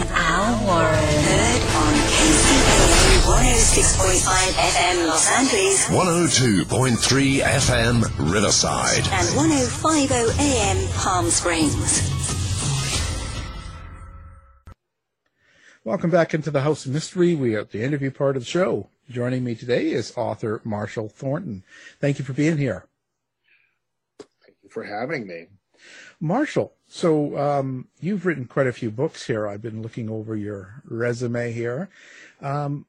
and Al Warren. Heard on KCAA 106.5 FM Los Angeles 102.3 FM Riverside. and 1050 AM Palm Springs. Welcome back into the House of Mystery. We are at the interview part of the show. Joining me today is author Marshall Thornton. Thank you for being here. Thank you for having me. Marshall, so um, you've written quite a few books here. I've been looking over your resume here. Um,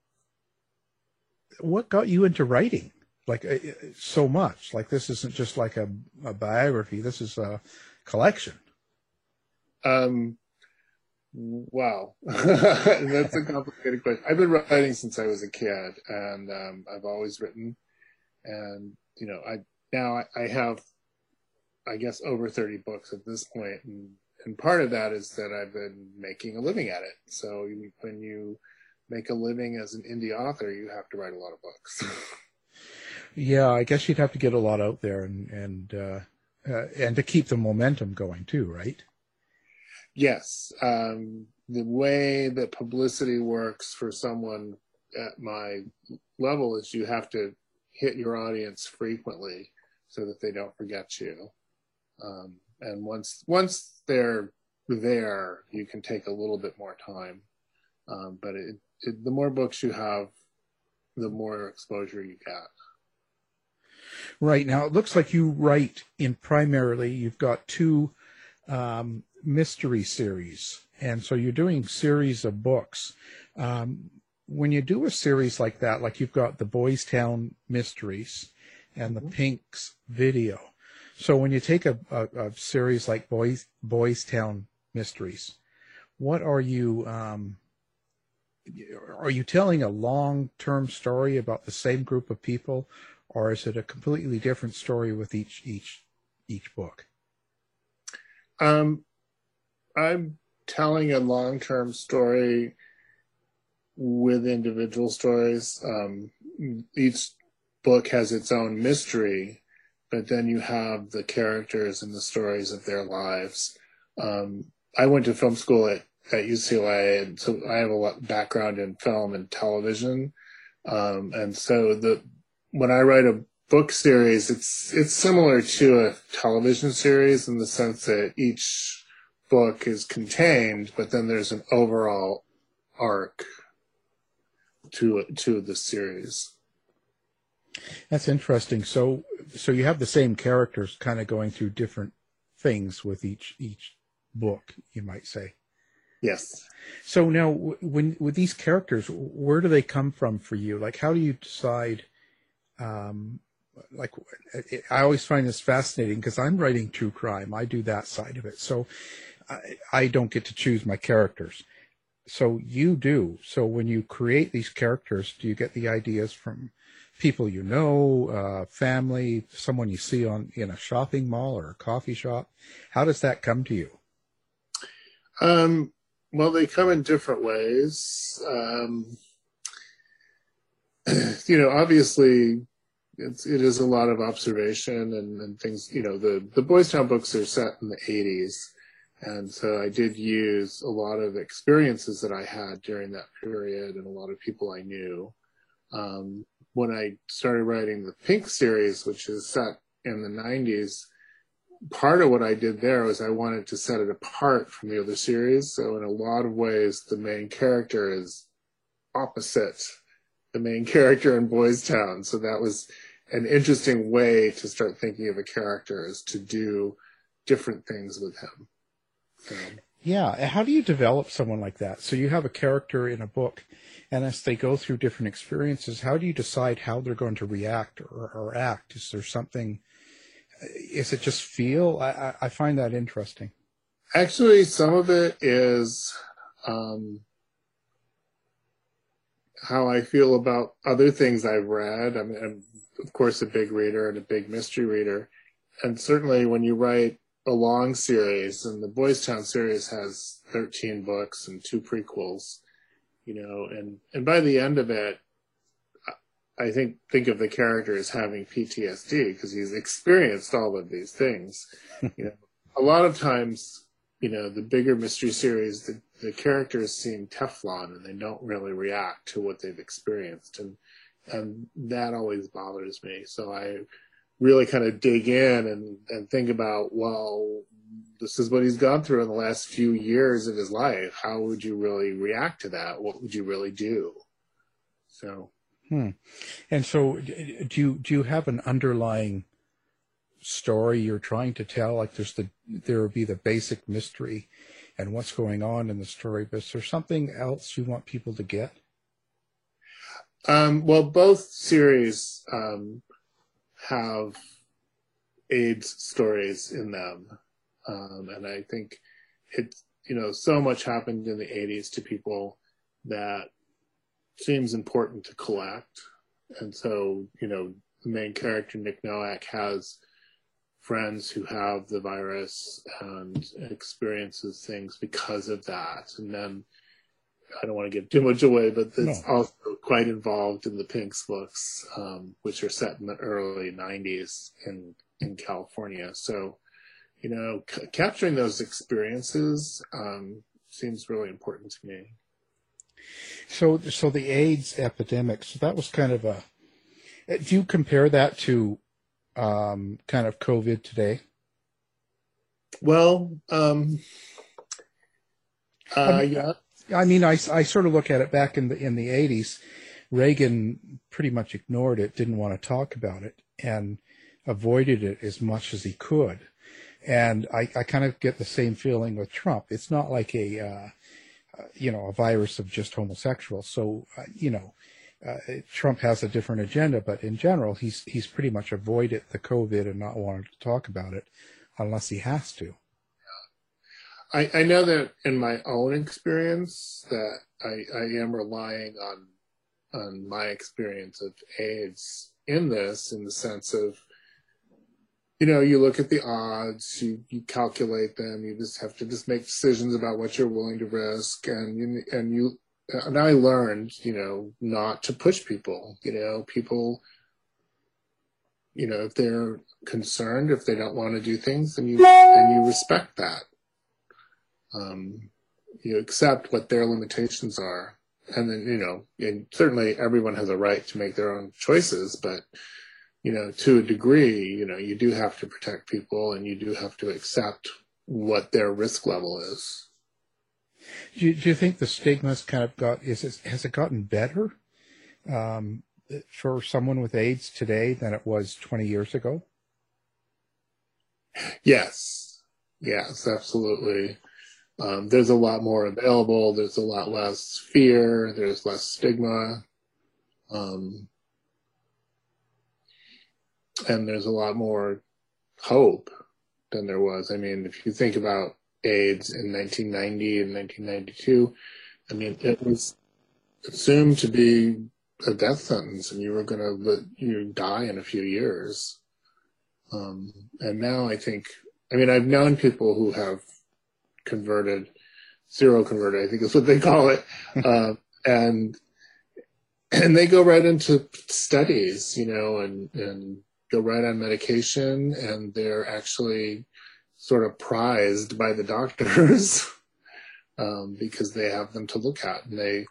what got you into writing? Like uh, uh, so much? Like this isn't just like a, a biography. This is a collection. Um, wow, that's a complicated question. I've been writing since I was a kid, and um, I've always written. And you know, I now I, I have, I guess, over thirty books at this point, and and part of that is that I've been making a living at it. So you, when you make a living as an indie author, you have to write a lot of books. Yeah, I guess you'd have to get a lot out there and and uh, uh, and to keep the momentum going too, right? Yes, um, the way that publicity works for someone at my level is you have to hit your audience frequently so that they don't forget you. Um, and once once they're there, you can take a little bit more time. Um, but it, it, the more books you have, the more exposure you get. Right now, it looks like you write in primarily. You've got two um, mystery series, and so you're doing series of books. Um, when you do a series like that, like you've got the Boys Town Mysteries and the Pinx video. So when you take a, a, a series like Boys Boys Town Mysteries, what are you um, are you telling a long term story about the same group of people, or is it a completely different story with each each each book? Um, I'm telling a long term story with individual stories. Um, each book has its own mystery, but then you have the characters and the stories of their lives. Um, I went to film school at, at UCLA, and so I have a lot background in film and television. Um, and so the when I write a book series, it's it's similar to a television series in the sense that each book is contained, but then there's an overall arc to to the series. That's interesting. So so you have the same characters kind of going through different things with each each book, you might say. Yes. So now, when with these characters, where do they come from for you? Like, how do you decide? Um, like I always find this fascinating because I'm writing true crime. I do that side of it. So I, I don't get to choose my characters. So you do. So when you create these characters, do you get the ideas from people you know, uh, family, someone you see on in a shopping mall or a coffee shop? How does that come to you? Um, well, they come in different ways. Um, you know, obviously, it's it is a lot of observation and, and things. You know, the the Boys Town books are set in the '80s, and so I did use a lot of experiences that I had during that period and a lot of people I knew. Um, when I started writing the Pink series, which is set in the 90s, part of what I did there was I wanted to set it apart from the other series. So in a lot of ways, the main character is opposite the main character in Boys Town. So that was an interesting way to start thinking of a character is to do different things with him. Um, yeah. How do you develop someone like that? So you have a character in a book, and as they go through different experiences, how do you decide how they're going to react or, or act? Is there something? Is it just feel? I, I find that interesting. Actually, some of it is um, how I feel about other things I've read. I mean, I'm of course a big reader and a big mystery reader, and certainly when you write a long series, and the Boys Town series has 13 books and two prequels, you know, and and by the end of it, I think think of the character as having PTSD because he's experienced all of these things. you know, a lot of times, you know, the bigger mystery series, the, the characters seem Teflon and they don't really react to what they've experienced, and and that always bothers me. So I really kind of dig in and, and think about, well, this is what he's gone through in the last few years of his life. How would you really react to that? What would you really do? So, hmm. and so do you do you have an underlying story you're trying to tell? Like there's the there would be the basic mystery and what's going on in the story, but is there something else you want people to get? Um, well, both series um, have AIDS stories in them. Um, and I think it's, you know, so much happened in the 80s to people that seems important to collect. And so, you know, the main character, Nick Nowak, has friends who have the virus and experiences things because of that. And then I don't want to give too much away, but it's no. also quite involved in the Pinx books, um, which are set in the early 90s in, in California. So, you know, c- capturing those experiences um, seems really important to me. So, so the AIDS epidemic, so that was kind of a, do you compare that to um, kind of COVID today? Well, um, uh, yeah. I mean, I, I sort of look at it back in the in the 80s. Reagan pretty much ignored it, didn't want to talk about it, and avoided it as much as he could. And I, I kind of get the same feeling with Trump. It's not like a, uh, uh, you know, a virus of just homosexuals. So, uh, you know, uh, Trump has a different agenda, but in general, he's he's pretty much avoided the COVID and not wanted to talk about it unless he has to. I, I know that in my own experience that I, I am relying on on my experience of AIDS in this, in the sense of, you know, you look at the odds, you, you calculate them, you just have to just make decisions about what you're willing to risk, and you, and you and I learned, you know, not to push people. You know, people, you know, if they're concerned, if they don't want to do things, then you and you respect that um, you accept what their limitations are. And then, you know, and certainly everyone has a right to make their own choices, but, you know, to a degree, you know, you do have to protect people and you do have to accept what their risk level is. Do you, do you think the stigma's kind of got, is it, has it gotten better um, for someone with AIDS today than it was 20 years ago? Yes. Yes, absolutely. Um, there's a lot more available. There's a lot less fear. There's less stigma. Um, and there's a lot more hope than there was. I mean, if you think about AIDS in 1990 and 1992, I mean, it was assumed to be a death sentence and you were going to you die in a few years. Um, and now I think, I mean, I've known people who have converted, seroconverted, I think is what they call it. uh, and, and they go right into studies, you know, and, and go right on medication and they're actually sort of prized by the doctors um, because they have them to look at and they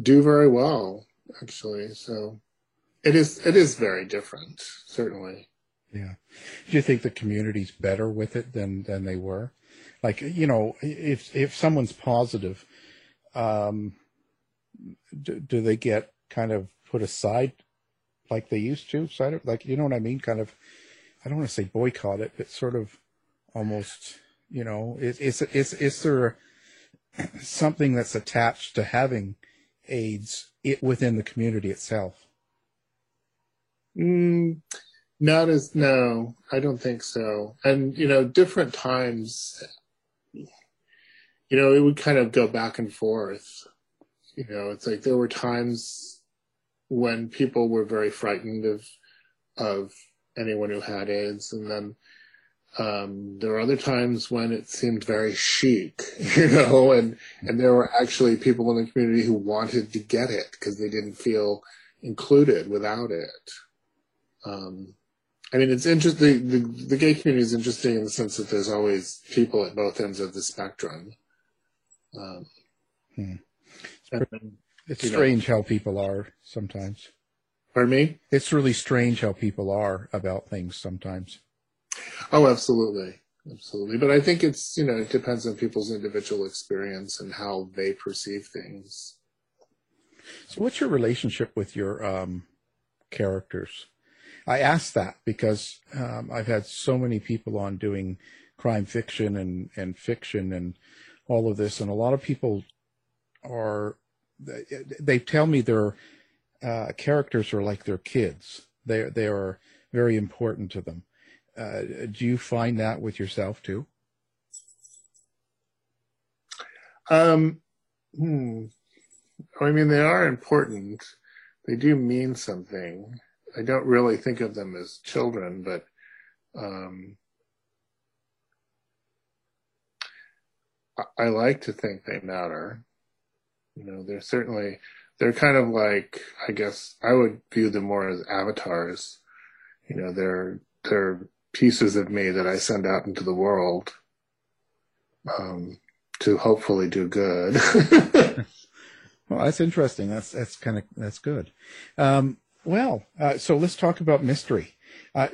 do very well actually. So it is it is very different certainly. Yeah. Do you think the community's better with it than than they were like you know if if someone's positive um do, do they get kind of put aside like they used to side of like you know what i mean kind of i don't want to say boycott it but sort of almost you know is is is, is there something that's attached to having AIDS it, within the community itself? Mm, not as no, I don't think so. And you know, different times, know, it would kind of go back and forth. You know, it's like there were times when people were very frightened of of anyone who had AIDS, and then um, there were other times when it seemed very chic, you know, and, and there were actually people in the community who wanted to get it because they didn't feel included without it. Um, I mean, it's interesting. The, the, the, gay community is interesting in the sense that there's always people at both ends of the spectrum. Um, hmm. It's, it's strange know, how people are sometimes. Pardon me? It's really strange how people are about things sometimes. Oh, absolutely. Absolutely. But I think it's, you know, it depends on people's individual experience and how they perceive things. So what's your relationship with your um, characters? I ask that because um, I've had so many people on doing crime fiction and, and fiction and all of this, and a lot of people are, they tell me their uh, characters are like their kids. They, they are very important to them. Uh, do you find that with yourself too? Um, hmm. I mean, they are important. They do mean something. I don't really think of them as children, but um, I, like to think they matter. You know, they're certainly they're kind of like I guess I would view them more as avatars. You know, they're they're pieces of me that I send out into the world um, to hopefully do good. well, that's interesting. That's that's kind of that's good. Um, well, uh, so let's talk about mystery. Uh,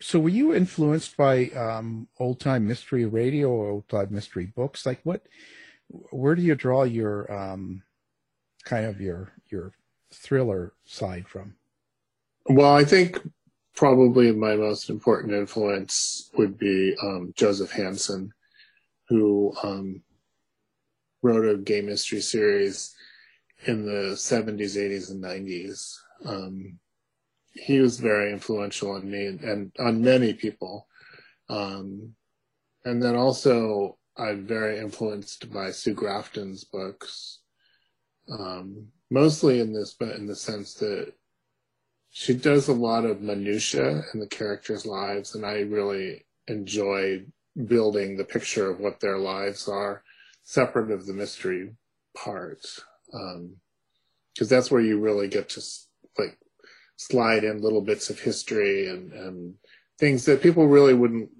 so, were you influenced by um, old time mystery radio or old time mystery books? Like, what? Where do you draw your um, kind of your your thriller side from? Well, I think probably my most important influence would be um, Joseph Hansen, who um, wrote a gay mystery series in the 70s, 80s, and 90s. He was very influential on me and, and on many people. Um, and then also, I'm very influenced by Sue Grafton's books, um, mostly in this, but in the sense that she does a lot of minutia in the characters' lives, and I really enjoy building the picture of what their lives are, separate of the mystery part, because um, that's where you really get to slide in little bits of history and, and things that people really wouldn't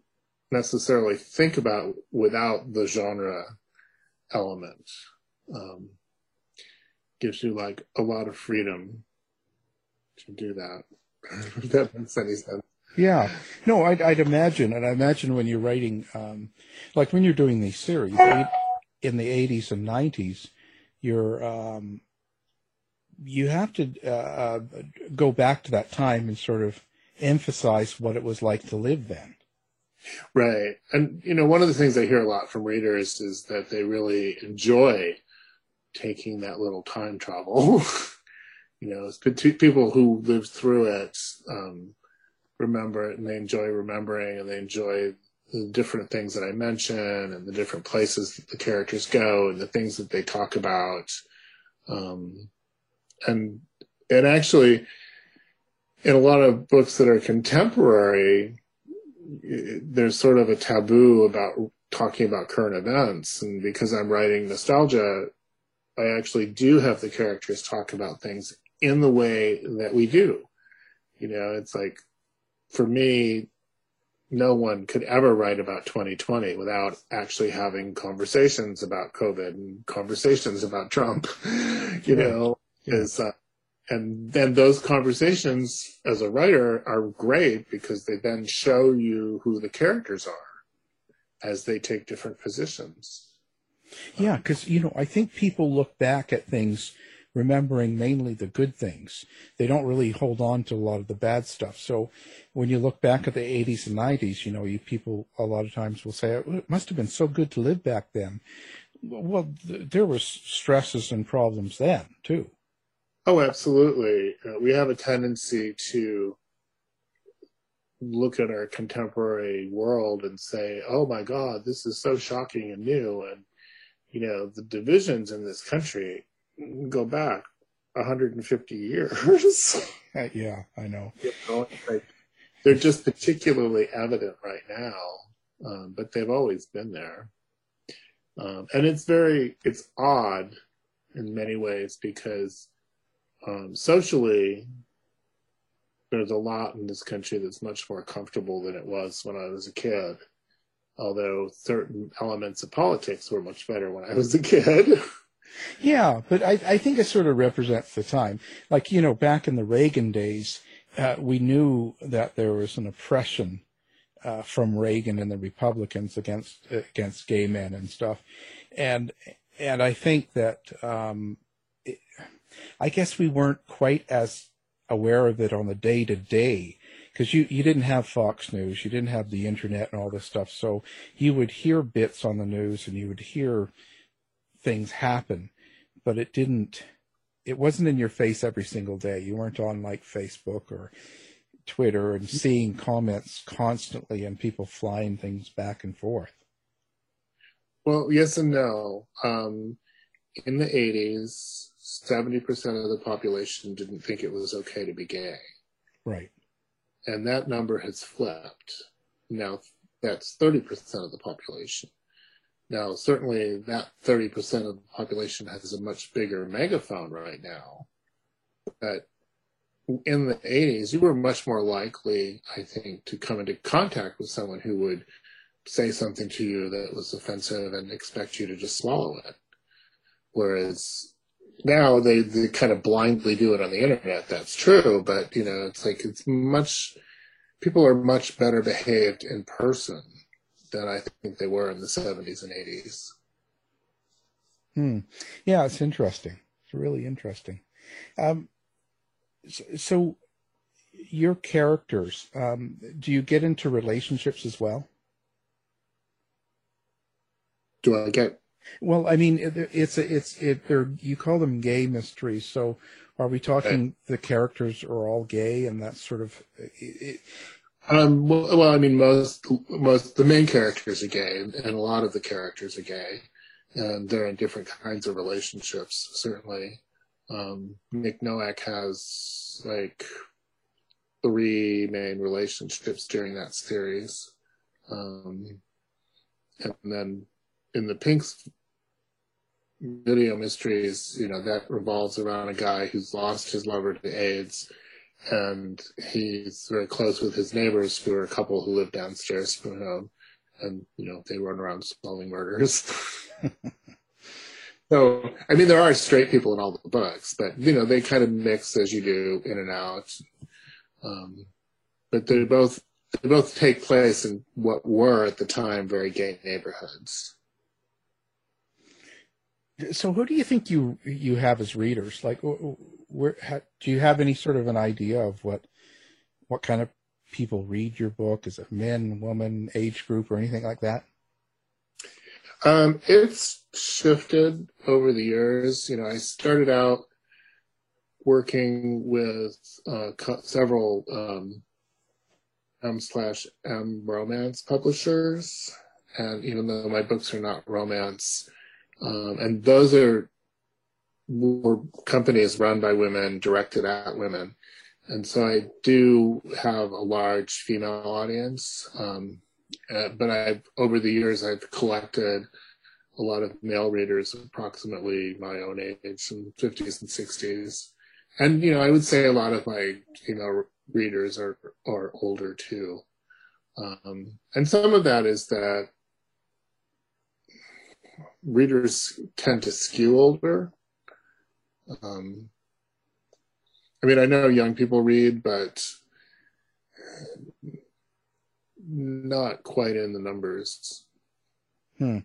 necessarily think about without the genre element. Um, gives you like a lot of freedom to do that. if that makes any sense. Yeah, no, I'd, I'd imagine, and I imagine when you're writing, um, like when you're doing these series in the 80s and 90s, you're um, you have to uh, uh, go back to that time and sort of emphasize what it was like to live then. Right, and you know, one of the things I hear a lot from readers is that they really enjoy taking that little time travel. You know, people who lived through it um, remember it and they enjoy remembering and they enjoy the different things that I mention and the different places that the characters go and the things that they talk about. Um, and and actually, in a lot of books that are contemporary, there's sort of a taboo about talking about current events. And because I'm writing nostalgia, I actually do have the characters talk about things in the way that we do. You know, it's like for me, no one could ever write about 2020 without actually having conversations about COVID and conversations about Trump, you know, is, uh, and then those conversations as a writer are great because they then show you who the characters are as they take different positions. Yeah, because, you know, I think people look back at things remembering mainly the good things. They don't really hold on to a lot of the bad stuff. So when you look back at the 80s and 90s, you know, you people a lot of times will say, it must have been so good to live back then. Well, th- there was stresses and problems then too. Oh, absolutely. Uh, we have a tendency to look at our contemporary world and say, oh my God, this is so shocking and new. And, you know, the divisions in this country go back 150 years. yeah, I know. You know they're just particularly evident right now, um, but they've always been there. Um, and it's very, it's odd in many ways because um, socially, there's a lot in this country that's much more comfortable than it was when I was a kid. Although certain elements of politics were much better when I was a kid. Yeah, but I, I think it sort of represents the time. Like, you know, back in the Reagan days, uh, we knew that there was an oppression uh, from Reagan and the Republicans against against gay men and stuff, and and I think that um, it, I guess we weren't quite as aware of it on the day to day because you you didn't have Fox News, you didn't have the internet and all this stuff, so you would hear bits on the news and you would hear things happen, but it didn't, it wasn't in your face every single day. You weren't on like Facebook or Twitter and seeing comments constantly and people flying things back and forth. Well, yes and no. Um, in the 80s, 70% of the population didn't think it was okay to be gay. Right. And that number has flipped. Now that's 30% of the population. Now, certainly that 30% of the population has a much bigger megaphone right now. But in the 80s, you were much more likely, I think, to come into contact with someone who would say something to you that was offensive and expect you to just swallow it. Whereas now they, they kind of blindly do it on the internet. That's true, but you know, it's like it's much, people are much better behaved in person than I think they were in the 70s and 80s. Hmm. Yeah, it's interesting. It's really interesting. Um, so, so, your characters, um, do you get into relationships as well? Do I get? Well, I mean, it, it's a, it's it. They're you call them gay mysteries. So, are we talking okay. the characters are all gay and that sort of? It, um, well, well, I mean, most most the main characters are gay, and a lot of the characters are gay, and they're in different kinds of relationships. Certainly, um, Nick Nowak has like three main relationships during that series, um, and then in the Pinx video mysteries, you know, that revolves around a guy who's lost his lover to AIDS and he's very close with his neighbors who are a couple who live downstairs from him and you know they run around solving murders. So i mean there are straight people in all the books but you know they kind of mix as you do in and out. Um, but they both they both take place in what were at the time very gay neighborhoods so who do you think you you have as readers like where do you have any sort of an idea of what what kind of people read your book? Is it men, woman, age group, or anything like that? Um, it's shifted over the years. You know, I started out working with uh, co- several um, M slash M romance publishers, and even though my books are not romance, um, and those are were companies run by women, directed at women, and so I do have a large female audience. Um, uh, but I've over the years I've collected a lot of male readers, approximately my own age, from 50s and 60s, and you know I would say a lot of my female readers are are older too, um, and some of that is that readers tend to skew older. Um, I mean, I know young people read, but not quite in the numbers. Hmm.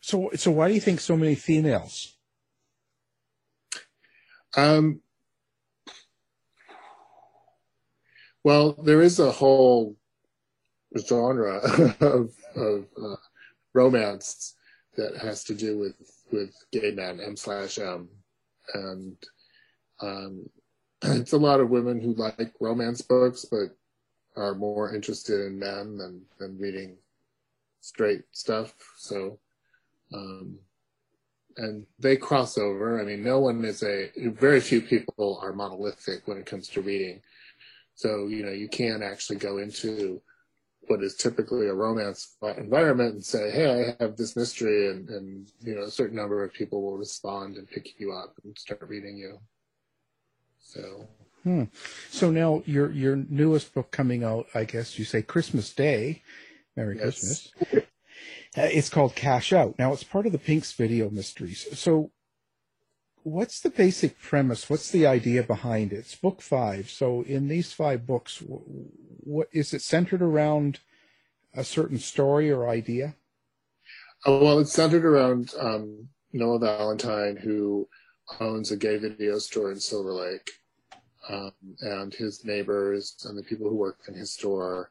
So, so why do you think so many females? Um, well, there is a whole genre of, of uh, romance that has to do with with gay men, M slash M, and um, it's a lot of women who like romance books, but are more interested in men than than reading straight stuff. So, um, and they cross over. I mean, no one is a very few people are monolithic when it comes to reading. So you know, you can actually go into what is typically a romance environment and say, "Hey, I have this mystery," and, and you know, a certain number of people will respond and pick you up and start reading you. So, hmm. so now your your newest book coming out, I guess you say Christmas Day, Merry yes. Christmas. Uh, it's called Cash Out. Now it's part of the Pinx Video Mysteries. So, what's the basic premise? What's the idea behind it? It's book five. So, in these five books, what is it centered around a certain story or idea? Uh, well, it's centered around um, Noah Valentine, who owns a gay video store in Silver Lake, um, and his neighbors and the people who work in his store.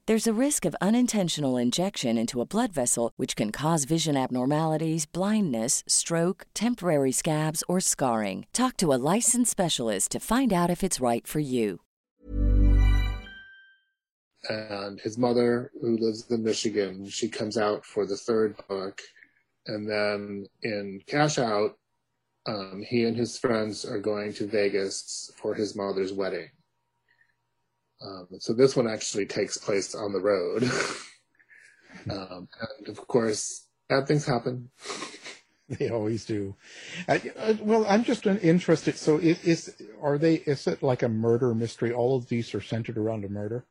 There's a risk of unintentional injection into a blood vessel, which can cause vision abnormalities, blindness, stroke, temporary scabs, or scarring. Talk to a licensed specialist to find out if it's right for you. and his mother, who lives in Michigan, she comes out for the third book, and then in Cash Out, um, he and his friends are going to Vegas for his mother's wedding. Um, so this one actually takes place on the road. um, and of course, bad things happen. They always do. Uh, uh, well, I'm just interested. So, is, is are they? Is it like a murder mystery? All of these are centered around a murder.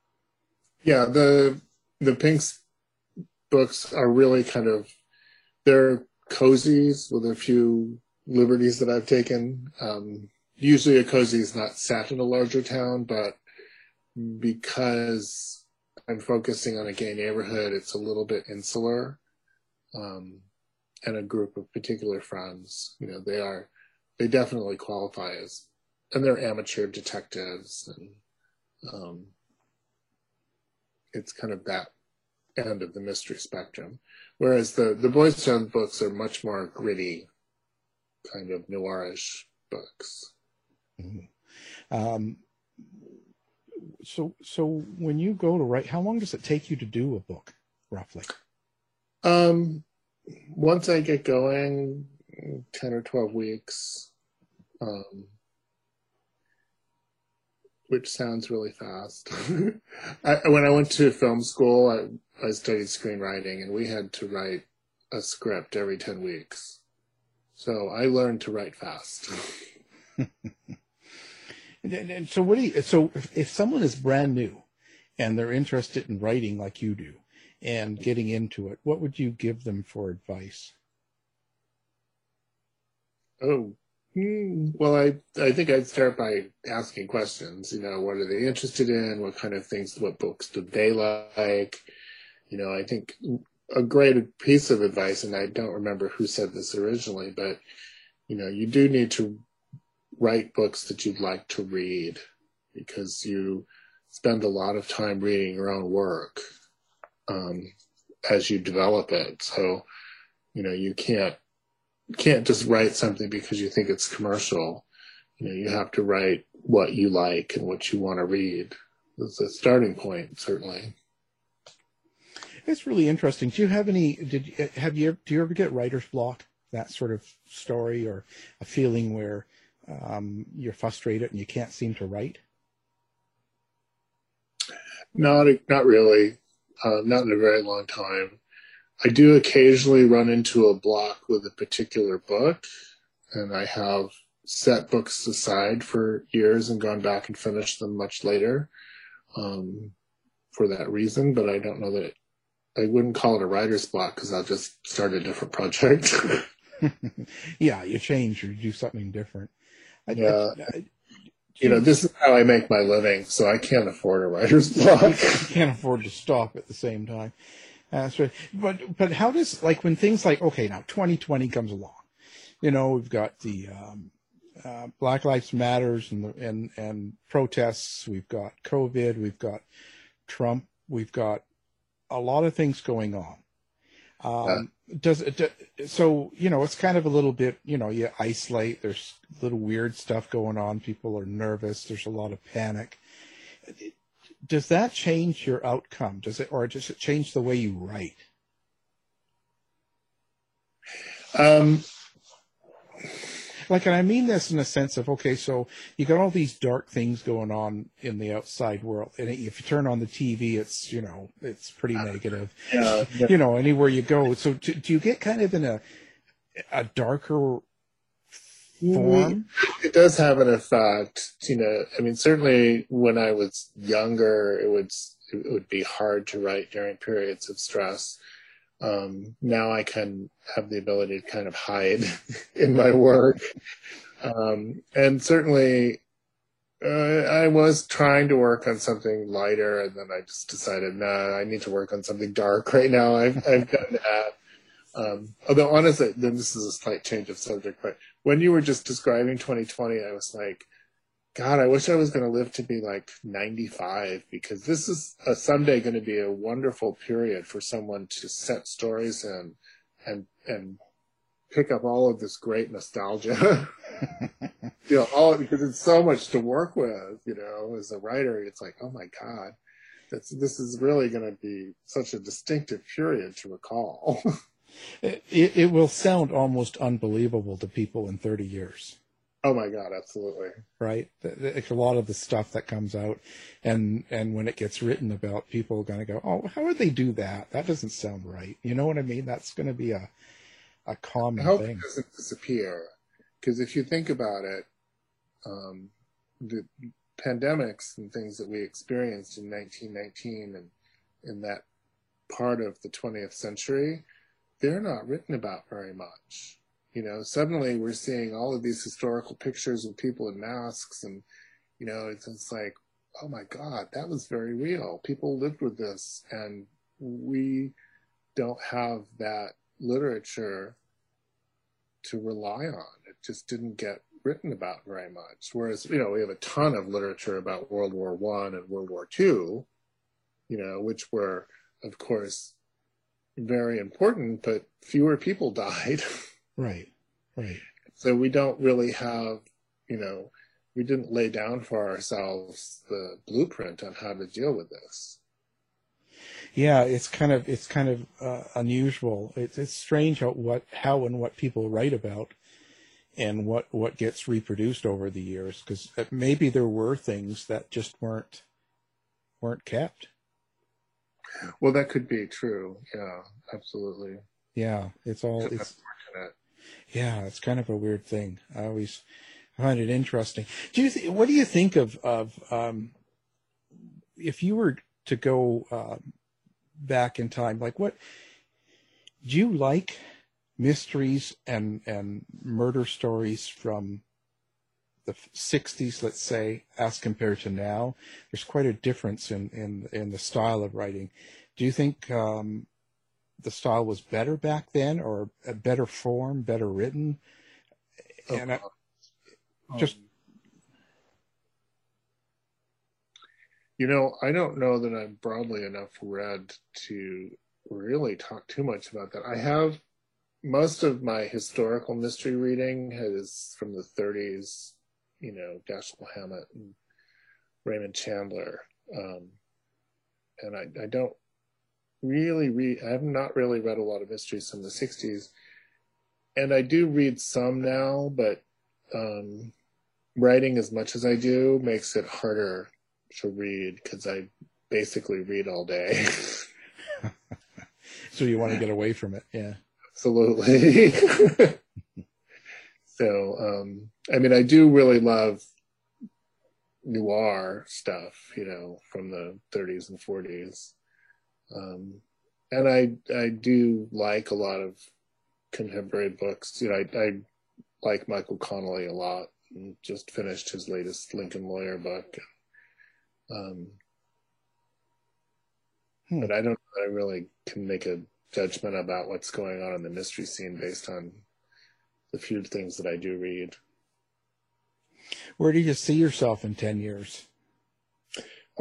Yeah, the the Pinx books are really kind of they're cozies with a few liberties that I've taken. Um, usually, a cozy is not set in a larger town, but because I'm focusing on a gay neighborhood, it's a little bit insular. Um, and a group of particular friends, you know, they are, they definitely qualify as, and they're amateur detectives and, um, it's kind of that end of the mystery spectrum. Whereas the, the Boys Town books are much more gritty, kind of noirish books. Mm-hmm. Um, so, so when you go to write, how long does it take you to do a book, roughly? Um, once I get going, ten or twelve weeks. Um, which sounds really fast. I, when I went to film school, I, I studied screenwriting, and we had to write a script every ten weeks. So I learned to write fast. and, and, so, what do you? So, if, if someone is brand new and they're interested in writing like you do, and getting into it, what would you give them for advice? Oh, hmm, well, I I think I'd start by asking questions. You know, what are they interested in? What kind of things? What books do they like? You know, I think a great piece of advice, and I don't remember who said this originally, but you know, you do need to write books that you'd like to read because you spend a lot of time reading your own work um, as you develop it. So, you know, you can't can't just write something because you think it's commercial. You know, you have to write what you like and what you want to read. It's a starting point, certainly. It's really interesting. Do you have any? Did have you? Do you ever get writer's block? That sort of story or a feeling where um, you're frustrated and you can't seem to write? Not, not really uh, not in a very long time. I do occasionally run into a block with a particular book, and I have set books aside for years and gone back and finished them much later um, for that reason. But I don't know that I wouldn't call it a writer's block because I'll just start a different project. yeah, you change or do something different. Yeah. I, I, you know, this is how I make my living, so I can't afford a writer's block. can't afford to stop at the same time. That's right. But but how does like when things like okay now 2020 comes along, you know we've got the um, uh, Black Lives Matters and the, and and protests. We've got COVID. We've got Trump. We've got a lot of things going on. Um, does it, so, you know, it's kind of a little bit, you know, you isolate, there's little weird stuff going on. People are nervous. There's a lot of panic. Does that change your outcome? Does it, or does it change the way you write? Um, like, and I mean this in a sense of, okay, so you got all these dark things going on in the outside world. And if you turn on the TV, it's, you know, it's pretty uh, negative, yeah, yeah. you know, anywhere you go. So do, do, you get kind of in a, a darker form? It does have an effect, you know, I mean, certainly when I was younger, it would, it would be hard to write during periods of stress um, now I can have the ability to kind of hide in my work. Um, and certainly, uh, I was trying to work on something lighter, and then I just decided, nah, I need to work on something dark right now. I've, I've done that. Um, although honestly, then this is a slight change of subject, but when you were just describing 2020, I was like, God, I wish I was going to live to be like 95 because this is a, someday going to be a wonderful period for someone to set stories in and, and pick up all of this great nostalgia. you know, all because it's so much to work with, you know, as a writer, it's like, oh my God. This, this is really going to be such a distinctive period to recall. It, it will sound almost unbelievable to people in 30 years. Oh my God, absolutely. Right. It's a lot of the stuff that comes out and, and when it gets written about, people are going to go, Oh, how would they do that? That doesn't sound right. You know what I mean? That's going to be a, a common I hope thing. it doesn't disappear. Because if you think about it, um, the pandemics and things that we experienced in 1919 and in that part of the 20th century, they're not written about very much. You know, suddenly we're seeing all of these historical pictures of people in masks, and you know, it's, like, oh my God, that was very real. People lived with this, and we don't have that literature to rely on. It just didn't get written about very much. Whereas, you know, we have a ton of literature about World War One and World War Two, you know, which were, of course, very important, but fewer people died. Right. Right. So we don't really have, you know, we didn't lay down for ourselves the blueprint on how to deal with this. Yeah, it's kind of it's kind of uh, unusual. It's it's strange how what how and what people write about, and what what gets reproduced over the years. Because maybe there were things that just weren't weren't kept. Well, that could be true. Yeah, absolutely. Yeah, it's all it's yeah, it's kind of a weird thing. I always find it interesting. Do you th- what do you think of of um, if you were to go uh, back in time? Like, what do you like mysteries and and murder stories from the 60s, let's say, as compared to now? There's quite a difference in in in the style of writing. Do you think um, the style was better back then, or a better form, better written? And I, just You know, I don't know that I'm broadly enough read to really talk too much about that. I have most of my historical mystery reading is from the 30s, you know, Dashiell Hammett and Raymond Chandler. Um, and I, I don't really read, I have not really read a lot of mysteries from the 60s. And I do read some now, but um, writing as much as I do makes it harder to read because I basically read all day. so you want to get away from it, yeah. Absolutely. so, um, I mean, I do really love noir stuff, you know, from the 30s and 40s. Um, and I, I do like a lot of contemporary books. You know, I, I like Michael Connelly a lot and just finished his latest Lincoln Lawyer book. Um, Hmm. But I don't I really can make a judgment about what's going on in the mystery scene based on the few things that I do read. Where do you see yourself in 10 years?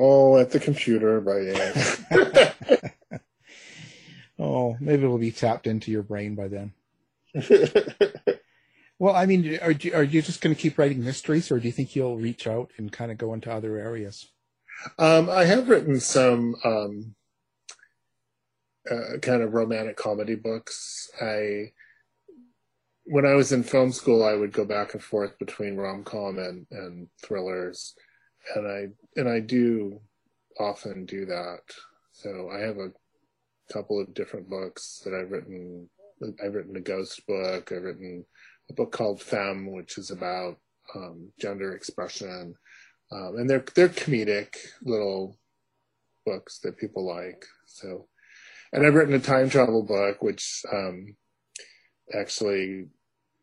Oh, at the computer writing. oh, maybe it'll be tapped into your brain by then. well, I mean, are you, are you just going to keep writing mysteries, or do you think you'll reach out and kind of go into other areas? Um, I have written some um, uh, kind of romantic comedy books. I, when I was in film school, I would go back and forth between rom com and, and thrillers, and I and I do often do that. So I have a couple of different books that I've written. I've written a ghost book. I've written a book called Femme, which is about um, gender expression. Um, and they're they're comedic little books that people like. So, and I've written a time travel book, which um, actually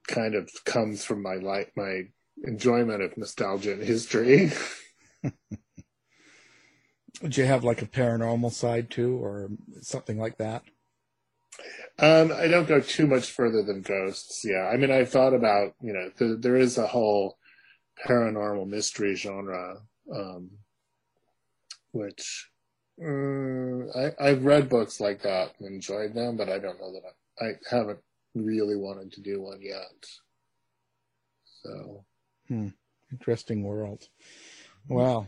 kind of comes from my life, my enjoyment of nostalgia and history. Do you have like a paranormal side too, or something like that? Um, I don't go too much further than ghosts. Yeah, I mean, I've thought about you know th- there is a whole paranormal mystery genre, um, which um, I, I've read books like that and enjoyed them, but I don't know that I, I haven't really wanted to do one yet. So, hmm. interesting world. Well,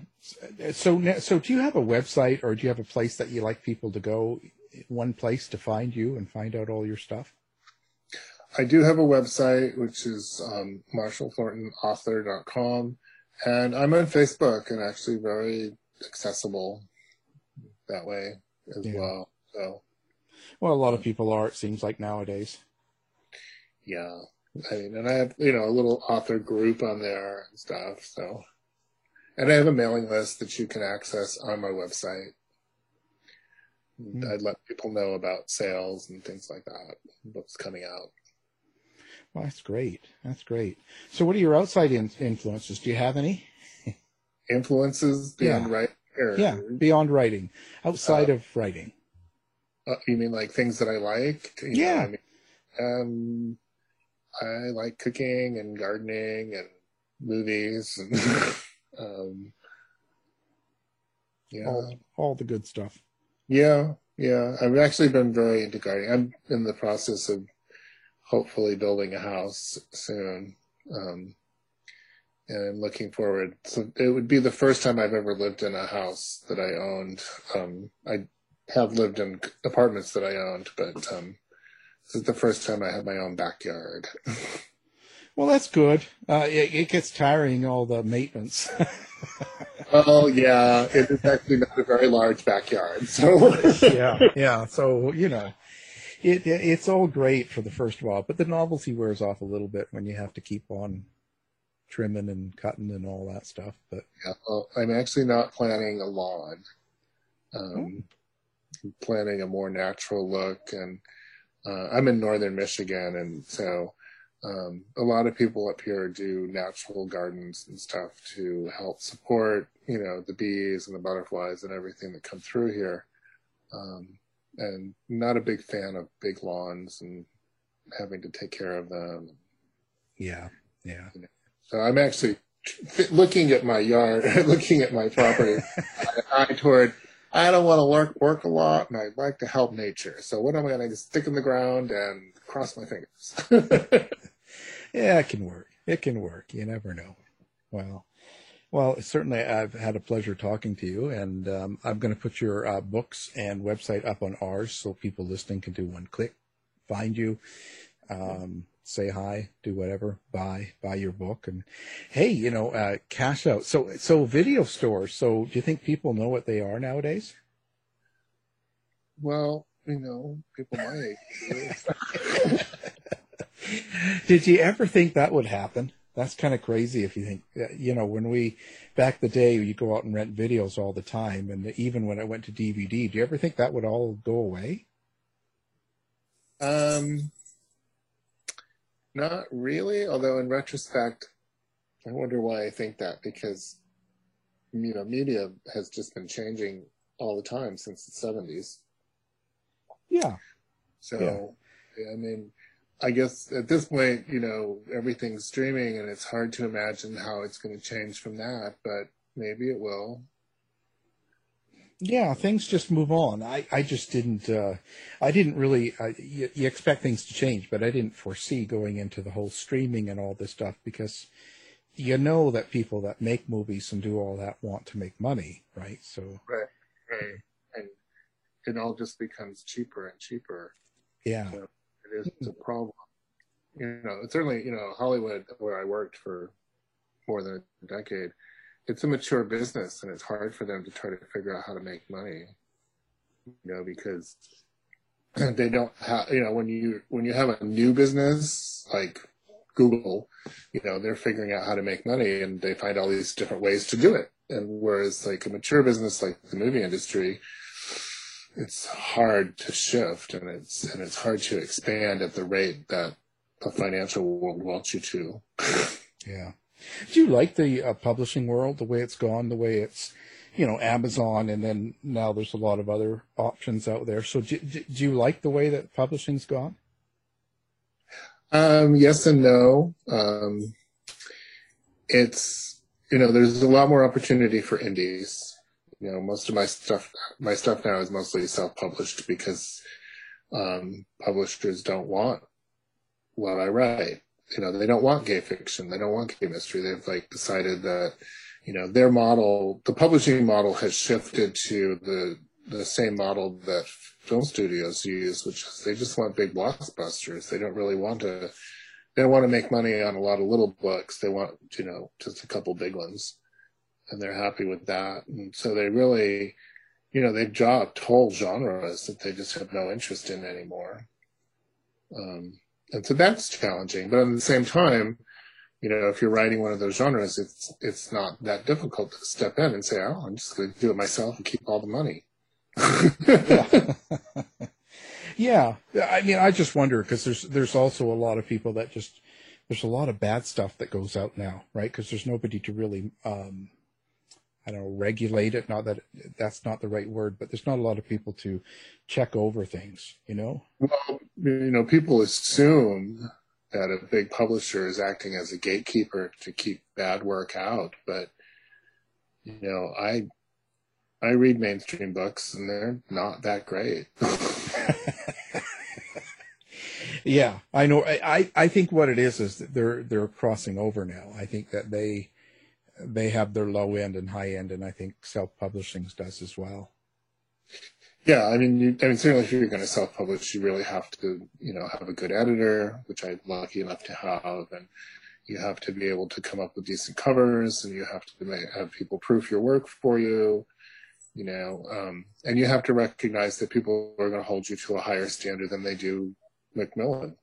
so so do you have a website or do you have a place that you like people to go? One place to find you and find out all your stuff. I do have a website, which is um, marshallthorntonauthor.com, and I'm on Facebook and actually very accessible that way as yeah. well. So, well, a lot of people are. It seems like nowadays. Yeah, I mean, and I have you know a little author group on there and stuff. So, and I have a mailing list that you can access on my website. Mm. I'd let people know about sales and things like that, books coming out. Well, that's great. That's great. So, what are your outside in- influences? Do you have any? influences beyond yeah. writing? Yeah, beyond writing, outside uh, of writing. Uh, you mean like things that I like? You yeah. Know, I mean, um, I like cooking and gardening and movies and um, yeah, all, all the good stuff. Yeah, yeah. I've actually been very into gardening. I'm in the process of hopefully building a house soon. Um, and I'm looking forward. So it would be the first time I've ever lived in a house that I owned. Um, I have lived in apartments that I owned, but um, this is the first time I have my own backyard. well, that's good. Uh, it, it, gets tiring, all the maintenance. oh yeah, it is actually not a very large backyard. So yeah, yeah. So you know, it, it, it's all great for the first while, but the novelty wears off a little bit when you have to keep on trimming and cutting and all that stuff. But yeah, well, I'm actually not planning a lawn. Um, oh. planning a more natural look, and uh, I'm in northern Michigan, and so um, a lot of people up here do natural gardens and stuff to help support, you know, the bees and the butterflies and everything that come through here. Um, and not a big fan of big lawns and having to take care of them. Yeah, yeah. So I'm actually looking at my yard, looking at my property, eye toward. I don't want to work work a lot, and I'd like to help nature. So what am I going to stick in the ground and cross my fingers? yeah, it can work. It can work. You never know. Well, well, certainly I've had a pleasure talking to you, and um, I'm going to put your uh, books and website up on ours so people listening can do one click, find you, um, say hi, do whatever, buy buy your book, and hey, you know, uh, cash out. So so video stores. So do you think people know what they are nowadays? Well, you know, people my age. Did you ever think that would happen? that's kind of crazy if you think you know when we back the day you go out and rent videos all the time and even when i went to dvd do you ever think that would all go away um not really although in retrospect i wonder why i think that because you know media has just been changing all the time since the 70s yeah so yeah. i mean I guess at this point, you know, everything's streaming and it's hard to imagine how it's going to change from that, but maybe it will. Yeah, things just move on. I, I just didn't, uh, I didn't really, uh, you, you expect things to change, but I didn't foresee going into the whole streaming and all this stuff because you know that people that make movies and do all that want to make money, right? So, right, right. And it all just becomes cheaper and cheaper. Yeah. So it is a problem. You know, certainly, you know, Hollywood, where I worked for more than a decade, it's a mature business and it's hard for them to try to figure out how to make money. You know, because they don't have, you know, when you, when you have a new business like Google, you know, they're figuring out how to make money and they find all these different ways to do it. And whereas like a mature business like the movie industry, it's hard to shift and it's and it's hard to expand at the rate that the financial world wants you to. yeah. Do you like the uh, publishing world, the way it's gone, the way it's, you know, Amazon, and then now there's a lot of other options out there. So do, do you like the way that publishing's gone? Um, yes and no. Um, it's, you know, there's a lot more opportunity for indies you know, most of my stuff, my stuff now is mostly self-published because um, publishers don't want what I write. You know, they don't want gay fiction. They don't want gay mystery. They've like decided that, you know, their model, the publishing model has shifted to the the same model that film studios use, which is they just want big blockbusters. They don't really want to. They don't want to make money on a lot of little books. They want, you know, just a couple big ones, and they're happy with that. And so they really, you know, they've dropped whole genres that they just have no interest in anymore. Um, and so that's challenging. But at the same time, you know, if you're writing one of those genres, it's it's not that difficult to step in and say, "Oh, I'm just going to do it myself and keep all the money." yeah. yeah, I mean, I just wonder because there's there's also a lot of people that just there's a lot of bad stuff that goes out now, right? Because there's nobody to really, um, I don't know, regulate it. Not that that's not the right word, but there's not a lot of people to check over things, you know. Well, you know, people assume that a big publisher is acting as a gatekeeper to keep bad work out, but you know, I I read mainstream books and they're not that great. yeah, I know. I, I think what it is is that they're they're crossing over now. I think that they they have their low end and high end, and I think self publishing does as well. Yeah, I mean, you, I mean, certainly if you're going to self publish, you really have to, you know, have a good editor, which I'm lucky enough to have, and you have to be able to come up with decent covers, and you have to have people proof your work for you you know, um, and you have to recognize that people are going to hold you to a higher standard than they do Macmillan,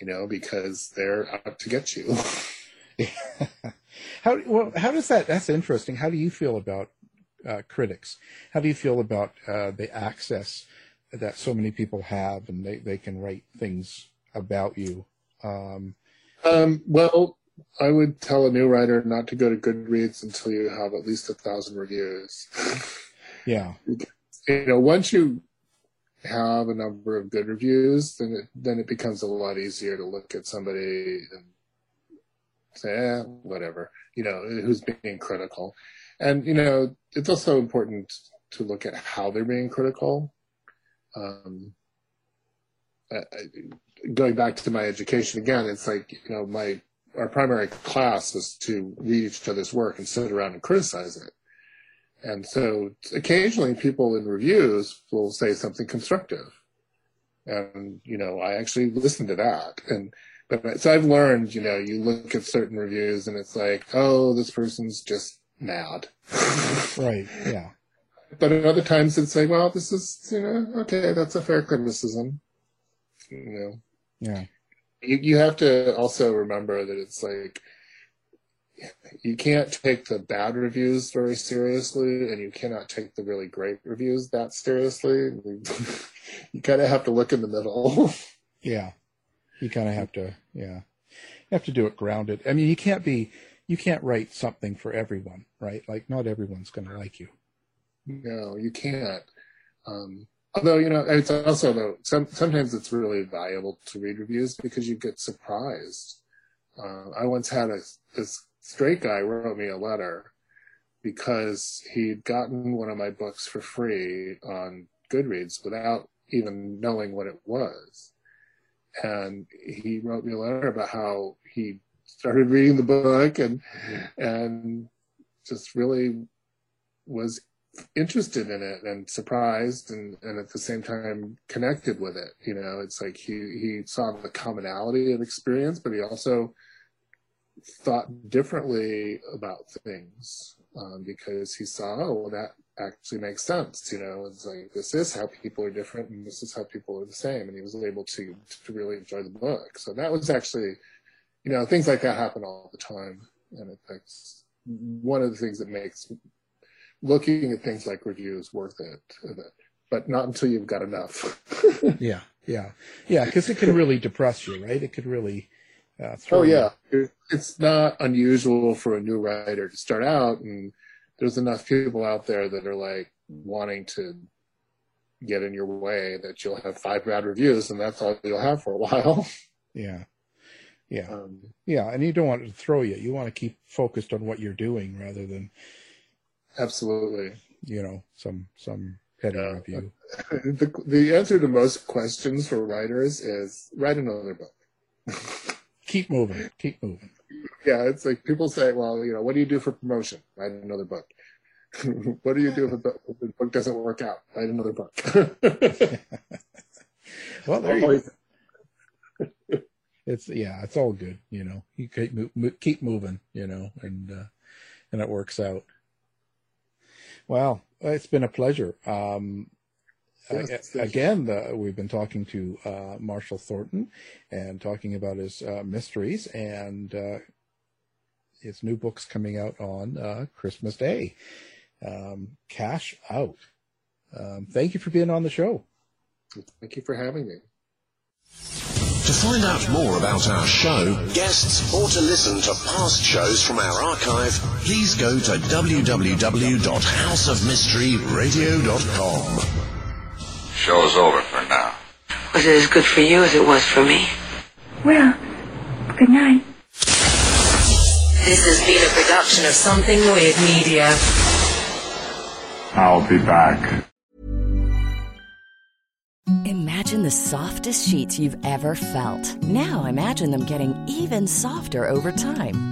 you know, because they're out to get you. how well? How does that? That's interesting. How do you feel about uh, critics? How do you feel about uh, the access that so many people have, and they they can write things about you? Um, um, well, I would tell a new writer not to go to Goodreads until you have at least a thousand reviews. Yeah. You know, once you have a number of good reviews, then it then it becomes a lot easier to look at somebody and say, eh, whatever, you know, who's being critical. And, you know, it's also important to look at how they're being critical. Um, I, going back to my education again, it's like, you know, my, our primary class was to read each other's work and sit around and criticize it. And so occasionally people in reviews will say something constructive. And, you know, I actually listen to that. And, but so I've learned, you know, you look at certain reviews and it's like, oh, this person's just mad. right. Yeah. But at other times it's like, well, this is, you know, okay, that's a fair criticism. You know. Yeah. You, you have to also remember that it's like, you can't take the bad reviews very seriously and you cannot take the really great reviews that seriously you kind of have to look in the middle yeah you kind of have to yeah. You have to do it grounded. I mean you can't be you can't write something for everyone right? Like not everyone's going to like you. No you can't. Um, although you know it's also though some, sometimes it's really valuable to read reviews because you get surprised. Uh, i once had a this straight guy wrote me a letter because he'd gotten one of my books for free on Goodreads without even knowing what it was. And he wrote me a letter about how he started reading the book and and just really was interested in it and surprised and, and at the same time connected with it. You know, it's like he, he saw the commonality of experience, but he also thought differently about things um, because he saw, oh, well, that actually makes sense. You know, it's like this is how people are different, and this is how people are the same, and he was able to to really enjoy the book. So that was actually, you know, things like that happen all the time, and it, that's one of the things that makes looking at things like reviews worth it. But not until you've got enough. yeah, yeah, yeah, because it can really depress you, right? It could really uh, oh yeah, it's not unusual for a new writer to start out, and there's enough people out there that are like wanting to get in your way that you'll have five bad reviews, and that's all you'll have for a while. Yeah, yeah, um, yeah, and you don't want it to throw you. You want to keep focused on what you're doing rather than absolutely, you know, some some petty yeah. review. The the answer to most questions for writers is write another book. keep moving, keep moving. Yeah, it's like people say, well, you know, what do you do for promotion? Write another book. what do you do if, the book doesn't work out? Write another book. well, there you go. It's yeah, it's all good, you know. You keep keep moving, you know, and uh, and it works out. Well, it's been a pleasure. Um, yes, again, the, we've been talking to uh, Marshall Thornton and talking about his uh, mysteries and uh, his new book's coming out on uh, Christmas Day. Um, Cash Out. Um, thank you for being on the show. Thank you for having me. To find out more about our show, guests, or to listen to past shows from our archive, please go to www.houseofmysteryradio.com. Show's over for now. Was it as good for you as it was for me? Well, good night. This has been a production of Something Weird Media. I'll be back. Imagine the softest sheets you've ever felt. Now imagine them getting even softer over time.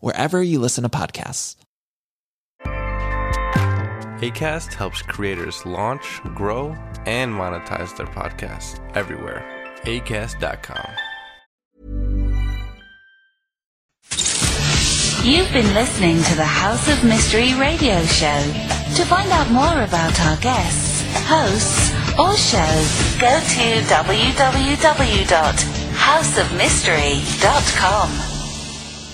wherever you listen to podcasts. ACAST helps creators launch, grow, and monetize their podcasts everywhere. ACAST.com. You've been listening to the House of Mystery radio show. To find out more about our guests, hosts, or shows, go to www.houseofmystery.com.